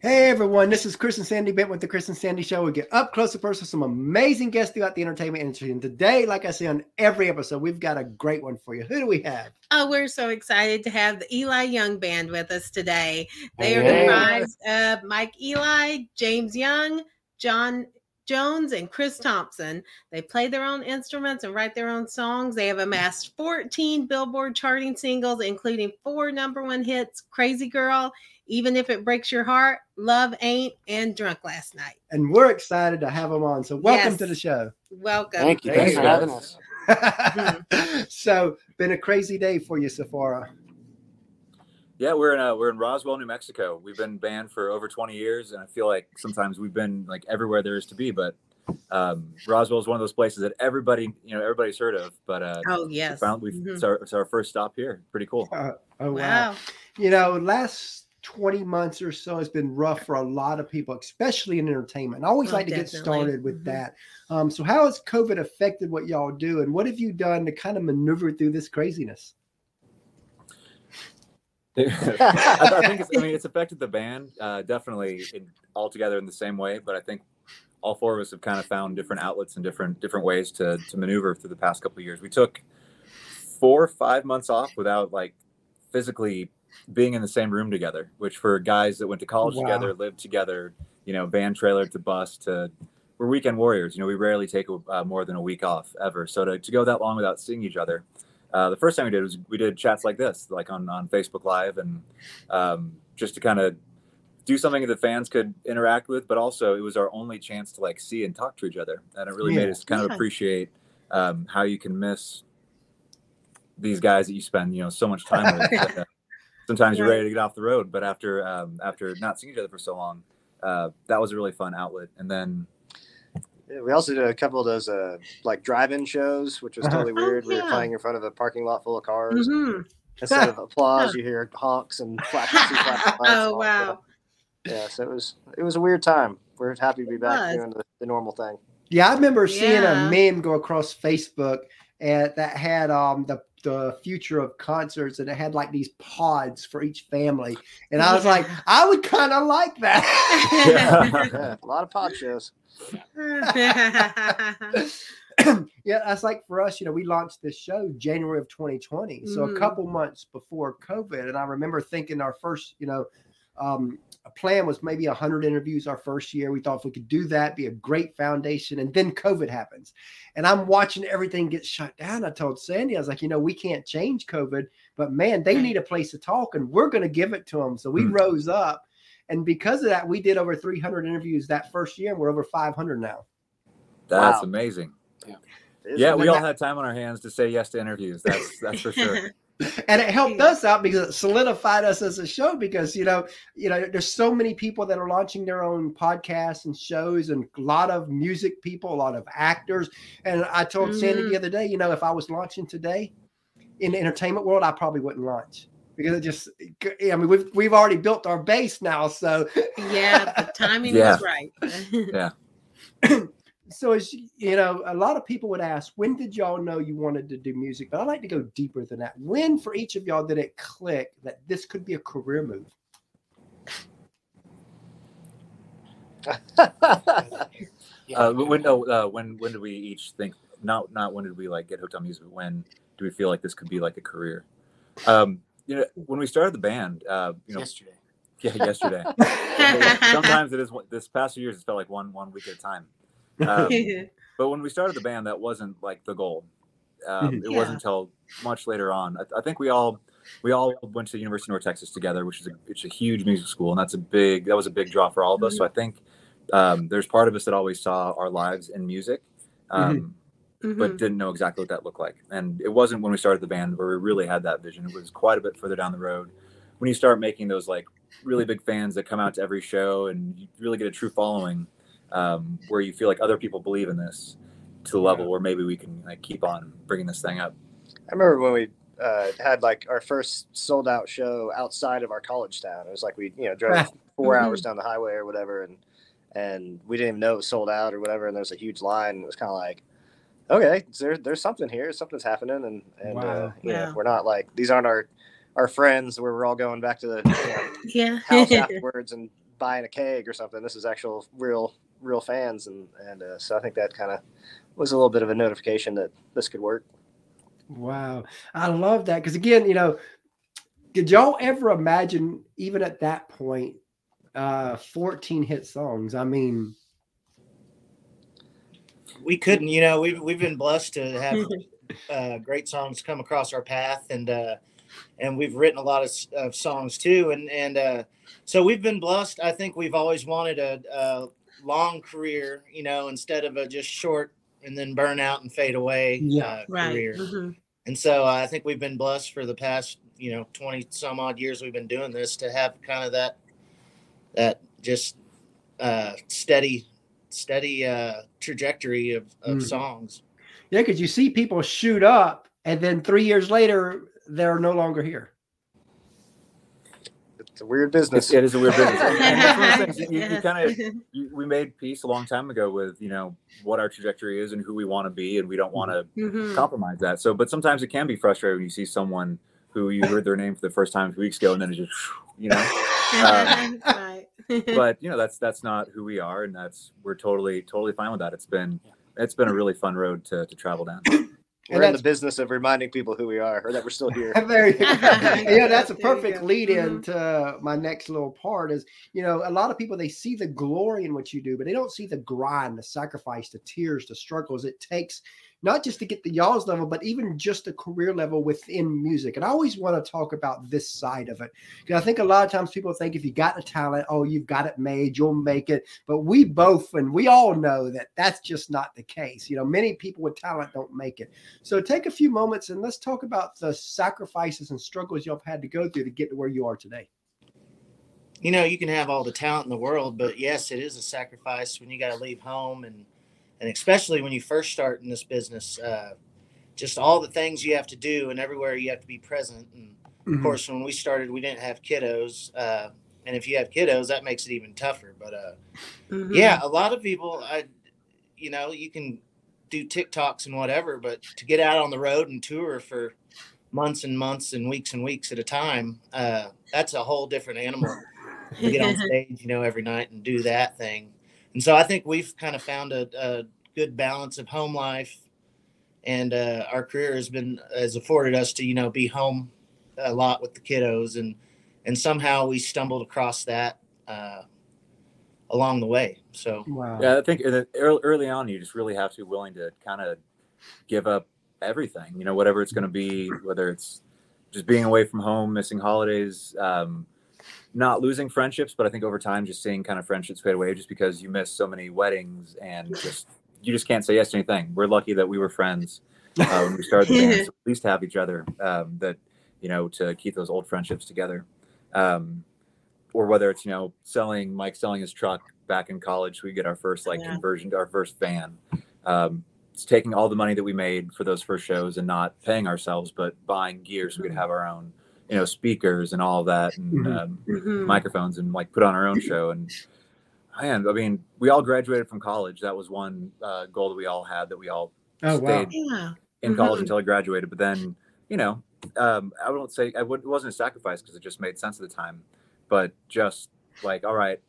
Hey everyone, this is Chris and Sandy Bent with the Chris and Sandy Show. We get up close and personal with some amazing guests throughout the entertainment industry. And today, like I say on every episode, we've got a great one for you. Who do we have? Oh, we're so excited to have the Eli Young Band with us today. They are Hey. comprised of Mike Eli, James Young, Jon Jones, and Chris Thompson. They play their own instruments and write their own songs. They have amassed 14 Billboard charting singles, including four number one hits Crazy Girl, Even If It Breaks Your Heart, Love Ain't, and Drunk Last Night. And we're excited to have them on. So welcome Yes. to the show. Welcome. Thank you. Thanks Thanks for having us. so been a crazy day for you, Sephora. Yeah, we're in uh, we're in Roswell, New Mexico. We've been banned for over 20 years, and I feel like sometimes we've been like everywhere there is to be. But um, Roswell is one of those places that everybody you know everybody's heard of. But uh, Oh, we yes. found we Mhm. it's, our, it's our first stop here. Pretty cool. Uh, oh wow. Wow. You know, last 20 months or so has been rough for a lot of people, especially in entertainment. I always Oh, like to get started with Mhm. that. Um, so how has COVID affected what y'all do and what have you done to kind of maneuver through this craziness? I, I think it's, I mean it's affected the band uh, definitely in, all together in the same way. But I think all four of us have kind of found different outlets and different different ways to to maneuver through the past couple of years. We took four or five months off without like physically being in the same room together, which for guys that went to college Wow. together, lived together, you know, van trailer to bus to we're weekend warriors. You know, we rarely take uh, more than a week off ever. So to, to go that long without seeing each other, uh, the first time we did was we did chats like this, like on, on Facebook Live, and um, just to kind of do something that fans could interact with, but also it was our only chance to like see and talk to each other, and it really Yeah. made us kind of Yeah. appreciate um, how you can miss these guys that you spend you know so much time with. that, uh, sometimes you're ready to get off the road, but after um, after not seeing each other for so long, uh, that was a really fun outlet. And then Yeah, we also did a couple of those uh, like drive-in shows, which was Uh-huh. totally Oh, weird. We were playing in front of a parking lot full of cars. Mhm. Instead of applause, you hear honks and flashes. and flashing lights and Oh, all wow. Yeah, so it was it was a weird time. We're happy to be back was. doing the, the normal thing. Yeah, I remember seeing a meme go across Facebook and that had um the the future of concerts and it had like these pods for each family. And I was like, I would kind of like that. Yeah, a lot of pod shows. yeah, that's like for us, you know, we launched this show January of 2020. So a Mhm. couple months before COVID. And I remember thinking our first, you know, um, a plan was maybe 100 interviews our first year. We thought if we could do that, be a great foundation. And then COVID happens. And I'm watching everything get shut down. I told Sandy, I was like, you know, we can't change COVID, but man, they need a place to talk and we're going to give it to them. So we Hmm. rose up. And because of that, we did over 300 interviews that first year. And we're over 500 now. that's Wow. amazing. It's Yeah, we all had time on our hands to say yes to interviews. That's that's for sure. and it helped us out because it solidified us as a show because you know you know there's so many people that are launching their own podcasts and shows and a lot of music people a lot of actors and i told sandy Mhm. the other day you know if i was launching today in the entertainment world i probably wouldn't launch because it just i mean we've we've already built our base now so yeah, the timing Yeah. was right. so as you know a lot of people would ask when did y'all know you wanted to do music but i like to go deeper than that when for each of y'all did it click that this could be a career move Uh, when no, uh, when when did we each think? Not not when did we like get hooked on music? But when do we feel like this could be like a career? Um, you know, when we started the band, uh, you know, yesterday. yeah, yesterday. Sometimes it is. This past few years, it's felt like one one week at a time. Um, but when we started the band, that wasn't like the goal. Um, it Yeah. wasn't until much later on. I, I think we all we all went to the University of North Texas together, which is a, it's a huge music school, and that's a big that was a big draw for all of us. So I think um, there's part of us that always saw our lives in music, um, but Mhm. didn't know exactly what that looked like. And it wasn't when we started the band where we really had that vision. It was quite a bit further down the road. When you start making those like really big fans that come out to every show and you really get a true following, um, where you feel like other people believe in this to the level where maybe we can like keep on bringing this thing up. I remember when we uh, had like our first sold out show outside of our college town. It was like we, you know, drove 4 Mhm. hours down the highway or whatever, and and we didn't even know it was sold out or whatever. And there was a huge line. And it was kind of like, okay, there, there's something here. Something's happening, and and Wow. uh, you know, Yeah. we're not like these aren't our our friends where we're all going back to the you know, Yeah. house afterwards and buying a keg or something. This is actual real real fans, and and uh, so I think that kind of was a little bit of a notification that this could work. Wow, I love that because again, you know, did y'all ever imagine even at that point, uh, 14 hit songs? I mean, we couldn't. You know, we've we've been blessed to have uh, great songs come across our path, and uh, and we've written a lot of, of songs too, and and uh, so we've been blessed. I think we've always wanted a, a long career, you know, instead of a just short and then burn out and fade away Yeah. uh, Right. career. Mhm. And so I think we've been blessed for the past, you know, 20 some odd years we've been doing this to have kind of that, that just uh, steady, steady uh, trajectory of, of Mm. songs. yeah, because you see people shoot up and then three years later, they're no longer here. It's a weird business. It's, it is a weird business. And that's one of the things that you, you kind of we made peace a long time ago with you know what our trajectory is and who we want to be, and we don't want to Mhm. compromise that. So, but sometimes it can be frustrating when you see someone who you heard their name for the first time two weeks ago, and then it just you know. Um, right. but you know that's that's not who we are, and that's we're totally totally fine with that. It's been it's been a really fun road to to travel down. We're in the business of reminding people who we are or that we're still here. Very, yeah, that's a perfect lead in Mhm. to my next little part. Is you know, a lot of people they see the glory in what you do, but they don't see the grind, the sacrifice, the tears, the struggles it takes, not just to get the y'all's level, but even just a career level within music. And I always want to talk about this side of it because I think a lot of times people think if you got the talent, oh, you've got it made, you'll make it. But we both and we all know that that's just not the case. You know, many people with talent don't make it. So take a few moments and let's talk about the sacrifices and struggles you've had to go through to get to where you are today. you know you can have all the talent in the world but yes it is a sacrifice when you got to leave home and and especially when you first start in this business uh, just all the things you have to do and everywhere you have to be present and of course when we started we didn't have kiddos uh, and if you have kiddos that makes it even tougher but uh, Mhm. yeah a lot of people i you know you can do tiktoks and whatever but to get out on the road and tour for months and months and weeks and weeks at a time uh, that's a whole different animal to get on stage, you know, every night and do that thing. And so I think we've kind of found a, a good balance of home life, and uh, our career has been has afforded us to you know be home a lot with the kiddos, and and somehow we stumbled across that uh, along the way. So Wow. Yeah, I think early, early on, you just really have to be willing to kind of give up everything, you know, whatever it's going to be, whether it's just being away from home, missing holidays, um, not losing friendships, but I think over time, just seeing kind of friendships fade away just because you miss so many weddings and just, you just can't say yes to anything. We're lucky that we were friends uh, when we started the band, so at least have each other um, that, you know, to keep those old friendships together. Um, or whether it's, you know, selling, Mike selling his truck back in college, we get our first like Yeah. conversion to our first van. Um, it's taking all the money that we made for those first shows and not paying ourselves, but buying gear so we could have our own, you know, speakers and all of that and Mhm. um, Mhm. microphones and like put on our own show. And man, I mean, we all graduated from college. That was one uh, goal that we all had that we all Oh wow. stayed Yeah. in college Mhm. until I graduated. But then, you know, um, I won't say I would, it wasn't a sacrifice because it just made sense at the time. But just like, all right,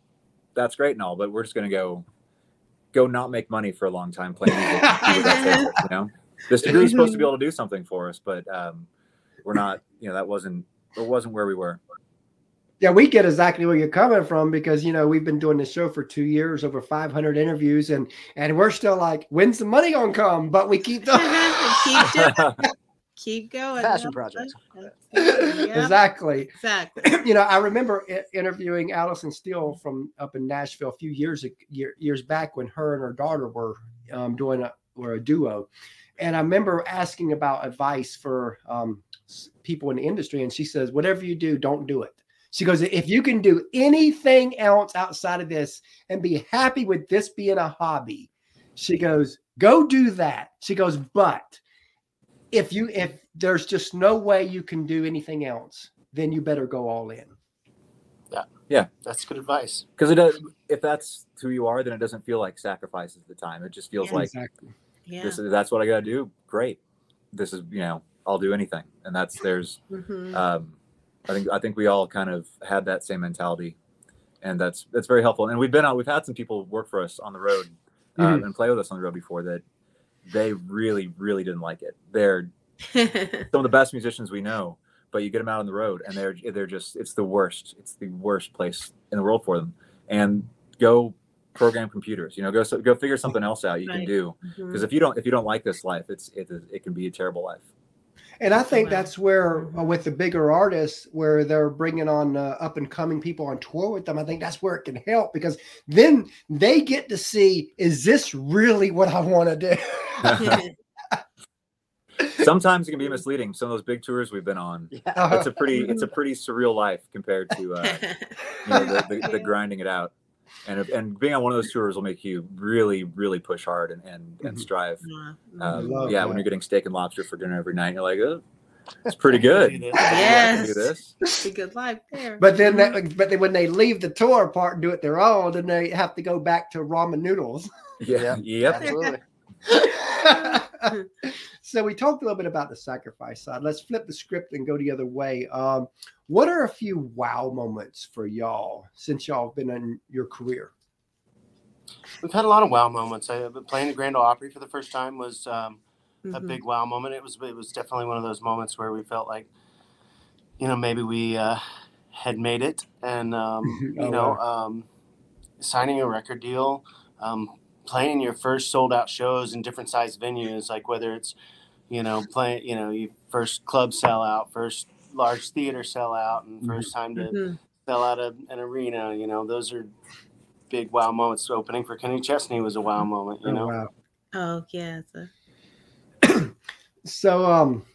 that's great and all, but we're just gonna go, go not make money for a long time playing music. and see what that takes us, you know, this degree is supposed to be able to do something for us, but um, we're not. You know, that wasn't it wasn't where we were. Yeah, we get exactly where you're coming from because you know we've been doing this show for two years, over 500 interviews, and and we're still like, when's the money gonna come? But we keep doing. keep, do- keep going. Passion project. that's- that's- yep, exactly. Exactly. you know, I remember interviewing Allison Steele from up in Nashville a few years year, years back when her and her daughter were um, doing a were a duo, and I remember asking about advice for um, s- people in the industry, and she says, "Whatever you do, don't do it." She goes, "If you can do anything else outside of this and be happy with this being a hobby," she goes, "Go do that." She goes, "But." If you if there's just no way you can do anything else, then you better go all in. Yeah, yeah, that's good advice. Because it does. If that's who you are, then it doesn't feel like sacrifice at the time. It just feels Yeah. like exactly. Yeah. this is that's what I got to do. Great. This is you know I'll do anything, and that's there's Mhm. um, I think I think we all kind of had that same mentality and that's that's very helpful. And we've been on, we've had some people work for us on the road uh, Mhm. and play with us on the road before that they really, really didn't like it. They're some of the best musicians we know, but you get them out on the road and they're they're just it's the worst. It's the worst place in the world for them. And go program computers. You know, go so, go figure something else out you can do. Because if you don't if you don't like this life, it's it it can be a terrible life. And I think that's where, uh, with the bigger artists, where they're bringing on uh, up and coming people on tour with them, I think that's where it can help because then they get to see is this really what I want to do? Sometimes it can be misleading. Some of those big tours we've been on, Yeah. it's a pretty it's a pretty surreal life compared to uh, you know the, the, the grinding it out. And if, and being on one of those tours will make you really really push hard and and, and Mhm. strive. Mm-hmm. Um, yeah, when you're getting steak and lobster for dinner every night, you're like, oh, it's pretty good. Do this. Yeah, I can do Yes. this. It's a good life there. But then, that, but then when they leave the tour part and do it their own, then they have to go back to ramen noodles. Yeah. Yep. Absolutely. so we talked a little bit about the sacrifice side. Let's flip the script and go the other way. Um, what are a few wow moments for y'all since y'all have been in your career? We've had a lot of wow moments. I, playing the Grand Ole Opry for the first time was um, a Mhm. big wow moment. It was it was definitely one of those moments where we felt like, you know, maybe we uh, had made it, and um, you Oh, know, um, signing a record deal, um, playing your first sold out shows in different size venues, like whether it's, you know, playing, you know, your first club sellout, first large theater sellout, and Mhm. first time to Mhm. sell out a, an arena. You know, those are big wow moments. Opening for Kenny Chesney was a wow moment. You Oh, know, wow. Oh yeah. a- So, um,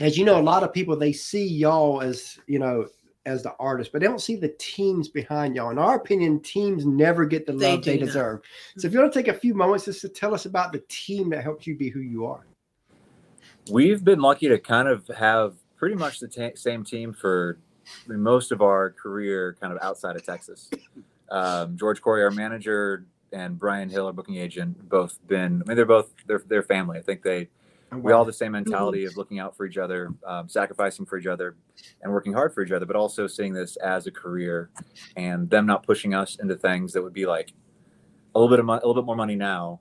as you know, a lot of people they see y'all as you know as the artist, but they don't see the teams behind y'all. In our opinion, teams never get the They love they, not. deserve. So, if you want to take a few moments just to tell us about the team that helped you be who you are. We've been lucky to kind of have pretty much the ta- same team for most of our career, kind of outside of Texas. Um, George Corey, our manager, and Brian Hill, our booking agent, both been. I mean, they're both they're they're family. I think they we all have the same mentality of looking out for each other, um, sacrificing for each other, and working hard for each other, but also seeing this as a career, and them not pushing us into things that would be like a little bit of mo- a little bit more money now,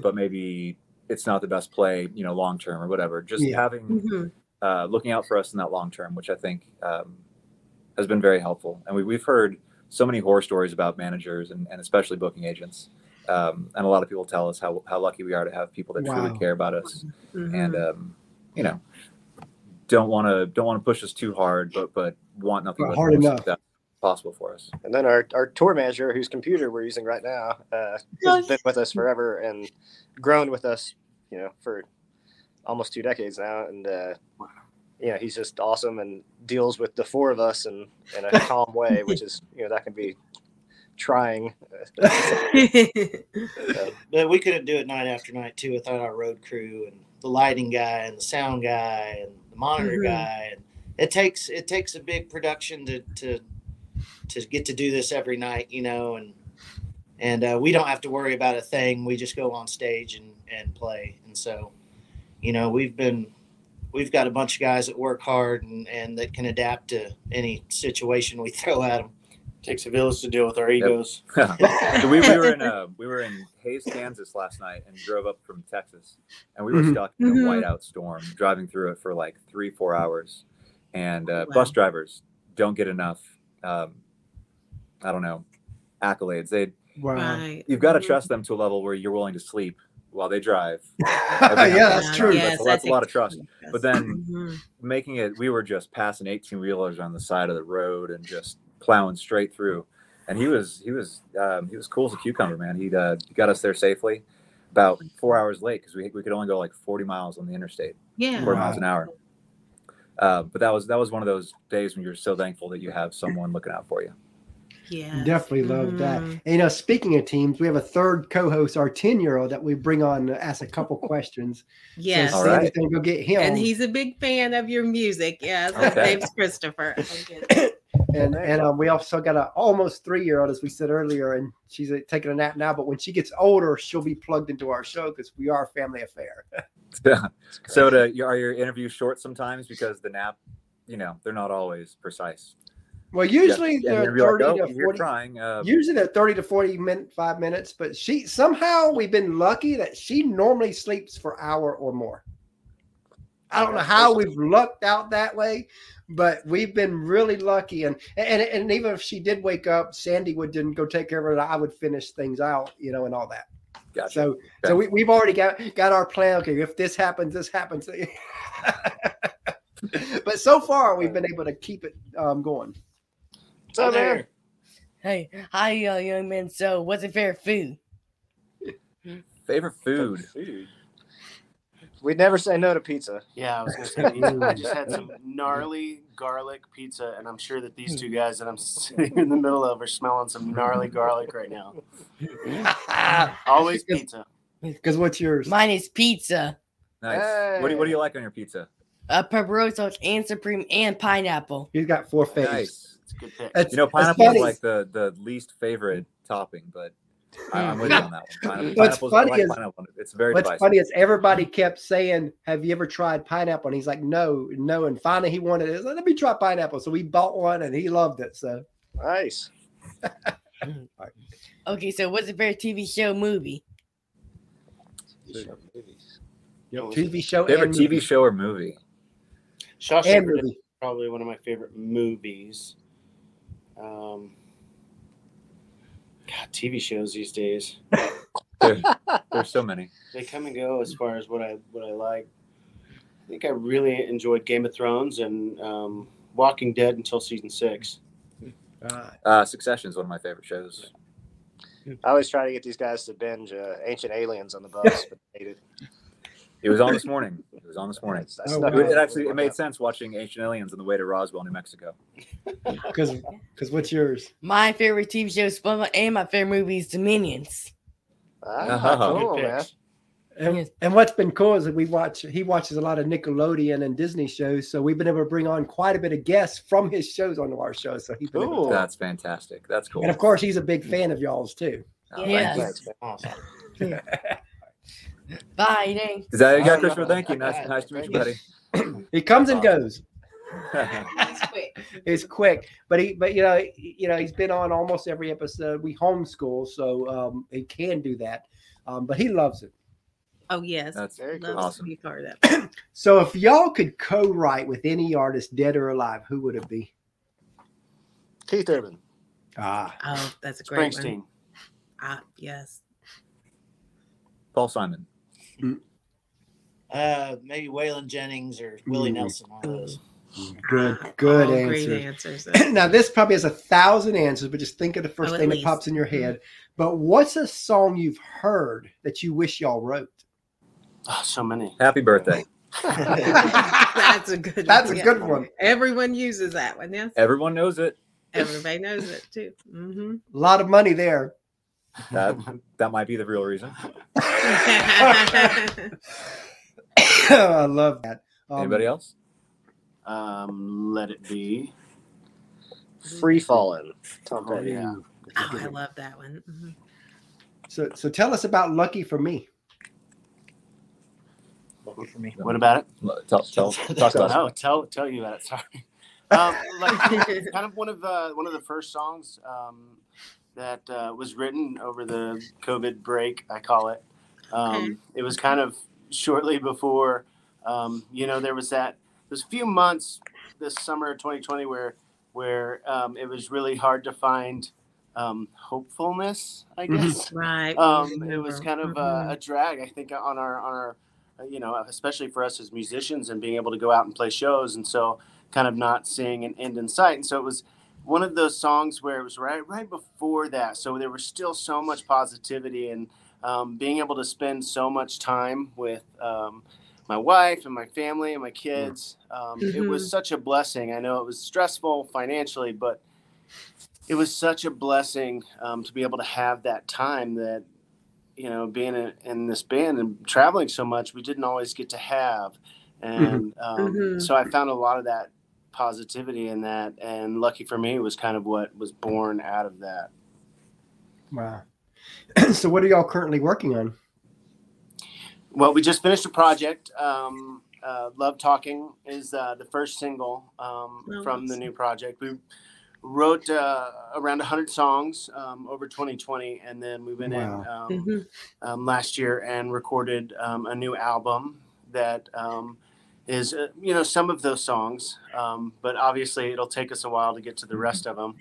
but maybe it's not the best play, you know, long term or whatever. Just Yeah. having Mhm. Uh, looking out for us in that long term, which I think um, has been very helpful. And we, we've heard so many horror stories about managers and, and especially booking agents. Um, and a lot of people tell us how, how lucky we are to have people that Wow. truly care about us Mhm. and um, you know don't want to don't want to push us too hard, but but want nothing But but hard enough. success possible for us. And then our, our tour manager, whose computer we're using right now, uh, has been with us forever and grown with us, you know, for almost two decades now. And, uh, you know, he's just awesome and deals with the four of us in, in a calm way, which is, you know, that can be trying. Mm-hmm. But we couldn't do it night after night too without our road crew and the lighting guy and the sound guy and the monitor Mhm. guy. And it takes it takes a big production to to to get to do this every night, you know, and and uh, we don't have to worry about a thing. We just go on stage and and play. And so, you know, we've been we've got a bunch of guys that work hard and and that can adapt to any situation we throw at them. takes a village to deal with our egos. so we, we were in uh, we were in Hays, Kansas last night and drove up from Texas, and we were Mhm. stuck in a Mhm. whiteout storm, driving through it for like three four hours, and uh, Wow. bus drivers don't get enough. Um, I don't know accolades. They Wow. right. you've got to trust them to a level where you're willing to sleep while they drive. yeah, that's true. That's- that's a lot of trust. takes But then- Mhm. making it we were just passing 18 wheelers on the side of the road and just plowing straight through and he was he was um, he was cool as a cucumber man he uh, got us there safely about four hours late because we, we could only go like 40 miles on the interstate yeah. 40 miles an hour uh, but that was that was one of those days when you're so thankful that you have someone looking out for you Yeah. Definitely love that. Mhm. And, you know, speaking of teams, we have a third co-host, our 10-year-old, that we bring on to ask a couple questions. Yes. So All right. Go get him. And he's a big fan of your music. Yes. His name's Christopher. And and um, we also got an almost three-year-old, as we said earlier, and she's uh, taking a nap now. But when she gets older, she'll be plugged into our show because we are a family affair. so to, are your interviews short sometimes because the nap you know they're not always precise Well, usually Yeah, they're you're like, 30 "Oh, to 40. trying. Uh, Usually they're 30 to 40 min, five minutes, but she somehow we've been lucky that she normally sleeps for hour or more. I don't know how we've lucked out that way, but we've been really lucky. And and and even if she did wake up, Sandy would didn't go take care of her, and I would finish things out, you know, and all that. gotcha. So so we, we've already got got our plan. Okay, if this happens, this happens. but so far we've been able to keep it um, going. What's up, man? Hey, hi, uh, young man. So, what's your favorite food? Favorite food. Food. We'd never say no to pizza. Yeah, I was gonna say pizza. I just had some gnarly garlic pizza, and I'm sure that these two guys that I'm sitting in the middle of are smelling some gnarly garlic right now. Always pizza. Because what's yours? Mine is pizza, Nice. What do you What do you like on your pizza? uh, pepperoni sauce, and supreme, and pineapple. He's got four faves. Nice. It's a good pick. That's, You know, pineapple is like the the least favorite topping, but I, I'm with you on that one. Pineapple, What's funny like is- pineapple. It's very What's divisive. funny is everybody kept saying, "Have you ever tried pineapple?" And he's like, "No, no." And finally, he wanted it. Like, Let me try pineapple. So we bought one, and he loved it. So Nice. Okay, so what's your favorite TV show movie? TV show, Favorite and TV movie. show or movie? Shawshank Redemption movie. probably one of my favorite movies. Um, God, TV shows these days There, there's so many. they come and go as far as what I what I like. I think I really enjoyed Game of Thrones and um, Walking Dead until season six. Uh, Uh, Succession is one of my favorite shows. I always try to get these guys to binge uh, Ancient Aliens on the bus, but they hate it. It was on this morning. It was on this morning. Oh, wow. It, actually it made sense watching Ancient Aliens on the way to Roswell, New Mexico. Because because what's yours? My favorite TV show is SpongeBob, and my favorite movie is Dominions. Ah, Oh, cool, man. And, and what's been cool is that we watch. He watches a lot of Nickelodeon and Disney shows, so we've been able to bring on quite a bit of guests from his shows onto our show. So he's been able Cool. That's fantastic. That's cool. and of course he's a big fan of y'all's too. Oh, thank Yes. you. Awesome. Bye, thanks. Is that you got Christopher? Thank you. Nice, nice to meet you, buddy. He comes and goes. That's quick. It's quick, but he, but you know, he- you know, he's been on almost every episode. We homeschool, so um, he can do that. Um, but he loves it. Oh yes, That's Very loves cool. to awesome. be part of it. So if y'all could co-write with any artist, dead or alive, who would it be? Keith Urban. Ah, Oh, that's a great one. Springsteen. Ah, yes. Paul Simon. Uh, maybe Waylon Jennings or Willie Mm. Nelson. One of those. good, good All answer. Great answers. now this probably has a thousand answers, but just think of the first Oh, at thing that pops in your head. But what's a song you've heard that you wish y'all wrote? Oh, so many. Happy birthday. that's a good. That's a yeah. good one. Everyone uses that one. Yes, Everyone knows it. everybody knows it too. hmm A lot of money there. That that might be the real reason. I love that. Um, Anybody else? Um, Let It Be. Free Falling. Tom Oh, yeah. oh, I love that one. Mhm. So, so tell us about Lucky for Me. Lucky for me. What about it? Tell, tell, talk to us. No, tell tell you about it. Sorry. Um, like kind of one of the one of the first songs um, that uh, was written over the COVID break. I call it. Um, Okay. It was kind of shortly before. Um, you know, there was that. There's a few months this summer of 2020 where where um, it was really hard to find um, hopefulness. I Mhm. guess Right. um, it was kind of Mhm. uh, a drag, I think, on our on our, uh, you know, especially for us as musicians and being able to go out and play shows, and so kind of not seeing an end in sight. And so it was one of those songs where it was right right before that, so there was still so much positivity and um, being able to spend so much time with. Um, my wife and my family and my kids. Um, It was such a blessing. I know it was stressful financially, but it was such a blessing um, to be able to have that time that you know being in, in this band and traveling so much we didn't always get to have and um, Mhm. so i found a lot of that positivity in that and lucky for me it was kind of what was born out of that Wow. so, what are y'all currently working on? well we just finished a project um, uh, love talking is uh, the first single um, Oh, from the new project we wrote uh, around 100 songs um, over 2020 and then we went in Wow. um, Mhm. um, last year and recorded um, a new album that um, is uh, you know some of those songs um, but obviously it'll take us a while to get to the rest of them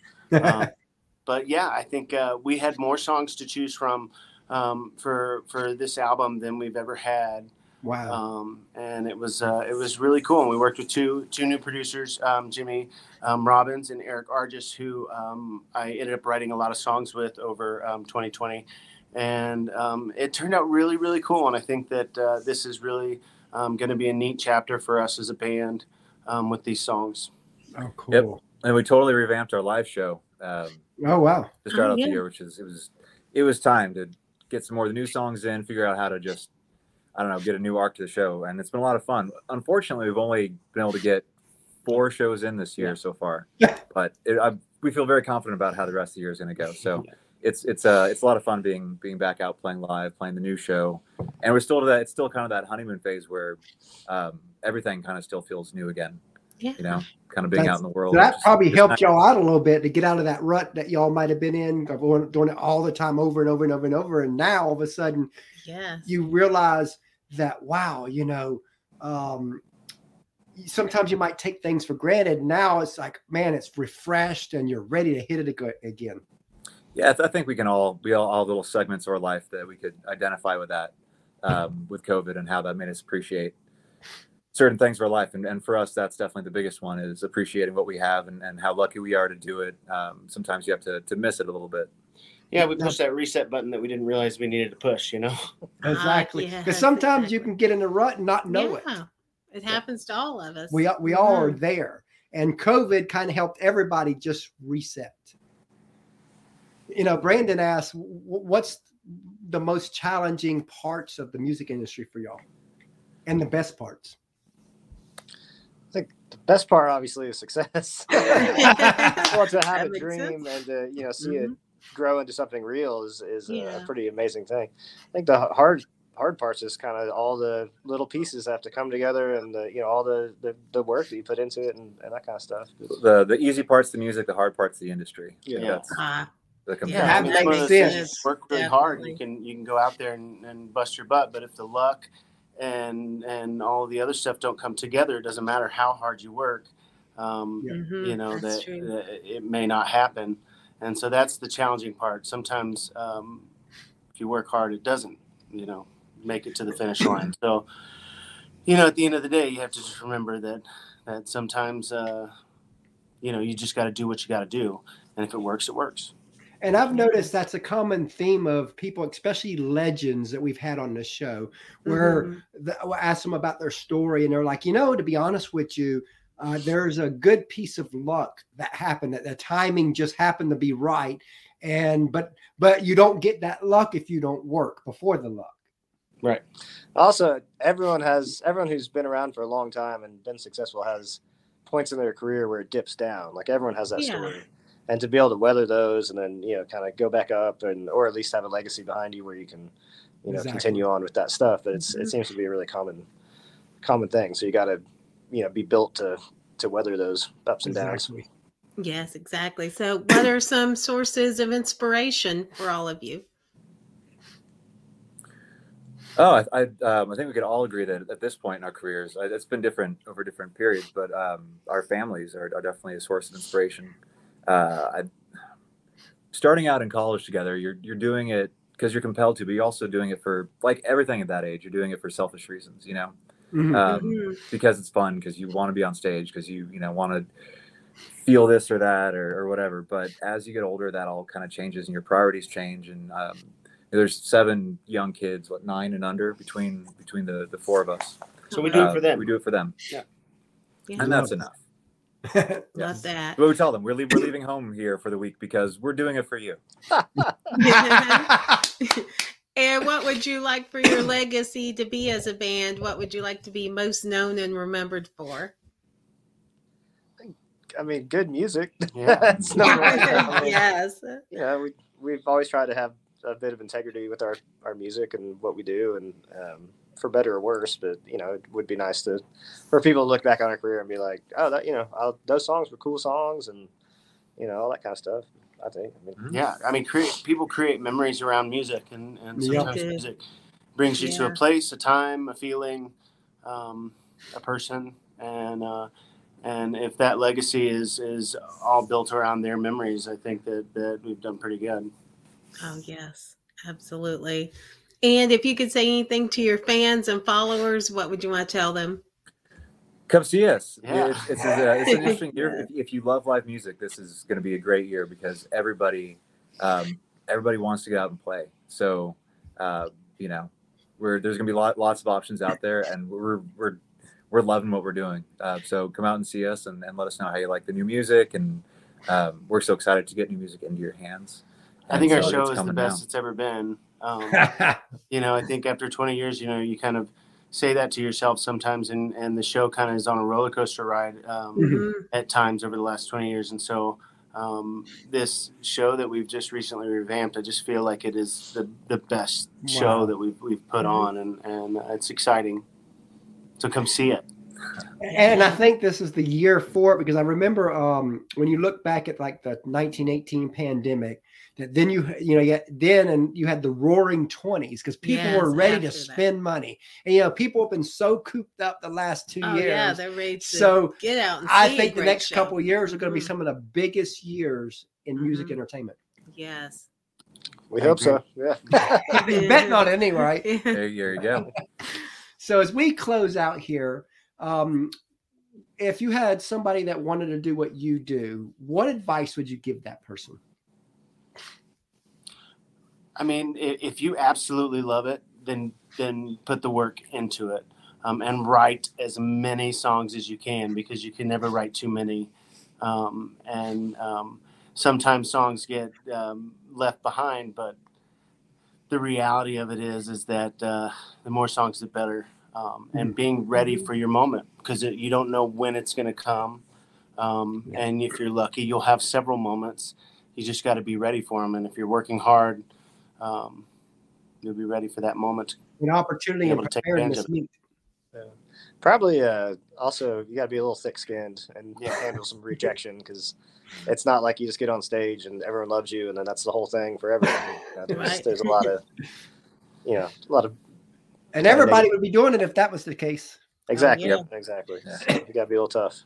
um, but yeah i think uh, we had more songs to choose from um, for for this album than we've ever had wow. um, and it was uh, it was really cool. And we worked with two two new producers, um, Jimmy um, Robbins and Eric Arjes, who um, I ended up writing a lot of songs with over um, 2020, and um, it turned out really really cool. And I think that uh, this is really um, going to be a neat chapter for us as a band um, with these songs. oh, cool. Yep. and we totally revamped our live show um, Oh, wow. to start Oh, out yeah. the year, which is it was it was time to get some more of the new songs in, figure out how to just I don't know get a new arc to the show, and it's been a lot of fun. Unfortunately, we've only been able to get four shows in this year so far, Yeah. but it, I, we feel very confident about how the rest of the year is going to go. So. It's it's uh it's a lot of fun being being back out playing live, playing the new show, and we're still to that. It's still kind of that honeymoon phase where um, everything kind of still feels new again. Yeah. You know, kind of being That's- out in the world. So that It's- probably it's helped nice. y'all out a little bit to get out of that rut that y'all might have been in, of doing doing it all the time over and over and over and over. And now all of a sudden yeah, you realize that, wow, you know, um, sometimes you might take things for granted. Now it's like, man, it's refreshed and you're ready to hit it again. Yeah, I think we can all we all, all little segments of our life that we could identify with that, um, with COVID and how that made us appreciate certain things of our life. And, and for us, that's definitely the biggest one is appreciating what we have and, and how lucky we are to do it. Um, sometimes you have to, to miss it a little bit. Yeah, we pushed that reset button that we didn't realize we needed to push. You know. Exactly. yes, Because sometimes you can get in a rut and not know it. yeah. It happens to all of us. We we all are Mhm. there, and COVID kind of helped everybody just reset. You know, Brandon asked, "What's the most challenging parts of the music industry for y'all, and the best parts?" I think the best part, obviously, is success. well, to That have a dream sense. and to you know see it Mhm. grow into something real is is a- Yeah. a pretty amazing thing. I think the hard hard parts is kind of all the little pieces have to come together and the you know all the the, the work that you put into it and, and that kind of stuff. The the easy part's the music, the hard part's the industry. Yeah. That's Ah, that comes Yeah, down that makes it's one of those sense. Work really hard. You can you can go out there and, and bust your butt, but if the luck and and all the other stuff don't come together, it doesn't matter how hard you work. Um, mhm, you know that, that it may not happen, and so that's the challenging part. Sometimes um, if you work hard, it doesn't. You know, make it to the finish line. So, you know, at the end of the day, you have to just remember that that sometimes uh, you know you just got to do what you got to do, and if it works, it works. And I've noticed that's a common theme of people, especially legends that we've had on the show, where Mhm. the, I ask them about their story, and they're like, you know, to be honest with you, uh, there's a good piece of luck that happened. That the timing just happened to be right, and but but you don't get that luck if you don't work before the luck. Right. Also, everyone has everyone who's been around for a long time and been successful has points in their career where it dips down. Like everyone has that Yeah. story, and to be able to weather those and then you know kind of go back up and or at least have a legacy behind you where you can you know Exactly. continue on with that stuff. But it's it seems to be a really common common thing. So you got to you know be built to to weather those ups and downs. Exactly. Yes, exactly. So, what are some sources of inspiration for all of you? Oh, I I, um, I think we could all agree that at this point in our careers, uh, it's been different over different periods, but um, our families are, are definitely a source of inspiration. Uh, I, starting out in college together, you're you're doing it because you're compelled to, but you're also doing it for like everything at that age. You're doing it for selfish reasons, you know, Mhm. um, Mhm. because it's fun, because you want to be on stage, because you you know want to feel this or that or, or whatever. But as you get older, that all kind of changes and your priorities change. And um, there's seven young kids, what nine and under between between the the four of us. So we do Uh, it for them. We do it for them, Yeah. and that's enough. Love that. But we tell them we're, leave, we're leaving home here for the week because we're doing it for you. and what would you like for your legacy to be as a band? What would you like to be most known and remembered for? I mean, good music. Yeah. That's number one. I mean, yes. you know, we we've always tried to have a bit of integrity with our our music and what we do, and um, for better or worse. But you know, it would be nice to for people to look back on our career and be like, oh, that you know, i those songs were cool songs, and you know, all that kind of stuff. I think. I mean. Yeah, I mean, create people create memories around music, and and sometimes Yeah. music brings you to a place, a time, a feeling, um, a person, and uh, and if that legacy is is all built around their memories, I think that that we've done pretty good. Oh, yes, absolutely. And if you could say anything to your fans and followers, what would you want to tell them? Come see us. Yeah. It's, it's, a, it's an interesting year. If, if you love live music, this is going to be a great year because everybody, um, everybody wants to get out and play. So, uh, you know, we're there's going to be lot, lots of options out there, and we're we're we're loving what we're doing. Uh, so come out and see us, and, and let us know how you like the new music. And um, we're so excited to get new music into your hands. I think our show is the best now. it's ever been. Um, you know, I think after 20 years, you know, you kind of say that to yourself sometimes, and and the show kind of is on a roller coaster ride. Um, Mhm. Mhm. at times over the last 20 years. And so um, this show that we've just recently revamped, I just feel like it is the, the best Wow. show that we've, we've put Mhm. on and, and it's exciting. So come see it. and I think this is the year for it because I remember um, when you look back at like the 1918 pandemic, that then you you know you had, then and you had the Roaring Twenties because people Yes, were ready to after that. spend money, and you know people have been so cooped up the last two Oh, years. yeah, they're ready to so get out and I see think the next show. couple of years are going to be Mhm. some of the biggest years in music Mhm. entertainment. Yes. we hope so. Yeah. You're betting on it anyway, right? There, there you go. So as we close out here, um, if you had somebody that wanted to do what you do, what advice would you give that person? I mean, if you absolutely love it, then then put the work into it um, and write as many songs as you can because you can never write too many. Um, and um, sometimes songs get um, left behind, but the reality of it is is that uh, the more songs, the better. Um, and being ready for your moment because you don't know when it's going to come. Um, and if you're lucky, you'll have several moments. You just got to be ready for them. And if you're working hard, um, you'll be ready for that moment. An opportunity and able to take preparedness. advantage meet. Probably uh, also you got to be a little thick skinned and Yeah. handle some rejection because it's not like you just get on stage and everyone loves you and then that's the whole thing for everyone. You know, there's, Right. there's a lot of you know a lot of And everybody would be doing it if that was the case. exactly yeah. exactly. Yeah. So you got to be a little tough.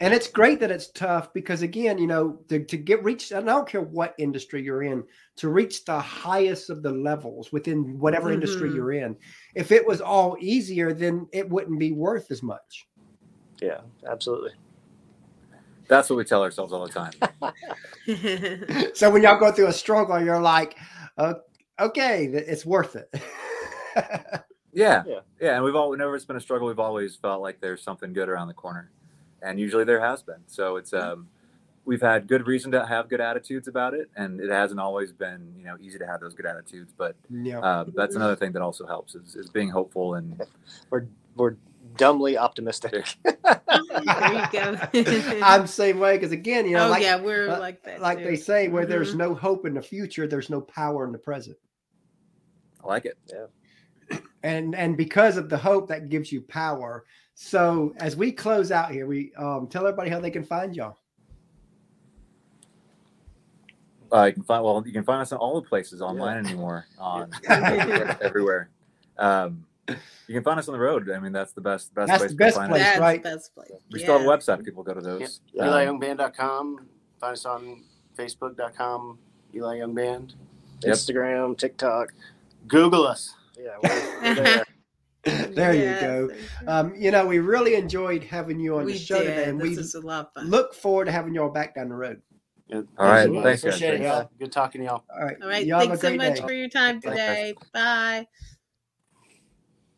And it's great that it's tough because again, you know, to, to get reached, and I don't care what industry you're in, to reach the highest of the levels within whatever industry Mhm. you're in. If it was all easier, then it wouldn't be worth as much. Yeah, absolutely. That's what we tell ourselves all the time. So when y'all go through a struggle, you're like, uh, okay, it's worth it. Yeah, Yeah. yeah, and we've all whenever it's been a struggle, we've always felt like there's something good around the corner, and usually there has been. So it's um, we've had good reason to have good attitudes about it, and it hasn't always been you know easy to have those good attitudes. But yeah. uh, that's another thing that also helps is, is being hopeful and We're we're dumbly optimistic. there you go. I'm the same way because again, you know, oh like, yeah, we're uh, like that. like too. they say, where there's Mhm. no hope in the future, there's no power in the present. I like it. Yeah. And and because of the hope that gives you power so as we close out here we um tell everybody how they can find y'all Uh, you can find well, you can find us on all the places online anymore. On everywhere. everywhere. Um, you can find us on the road. I mean, that's the best best That's place the to best find place, us. That's right? best place. We still have a website. People go to those. Yeah. Um, EliYoungBand.com. Find us on Facebook.com. Eli Young Band. Yep. Instagram, TikTok. Google us. Yeah, we're, we're there. there Yes, you go you um you know we really enjoyed having you on we the show did. today and this we is a lot of fun. look forward to having y'all back down the road Yeah, All right. thanks, Thanks, guys. Appreciate it, y'all. Good talking to y'all. all right All right. y'all Thanks so much day. for your time Thanks, today. Bye.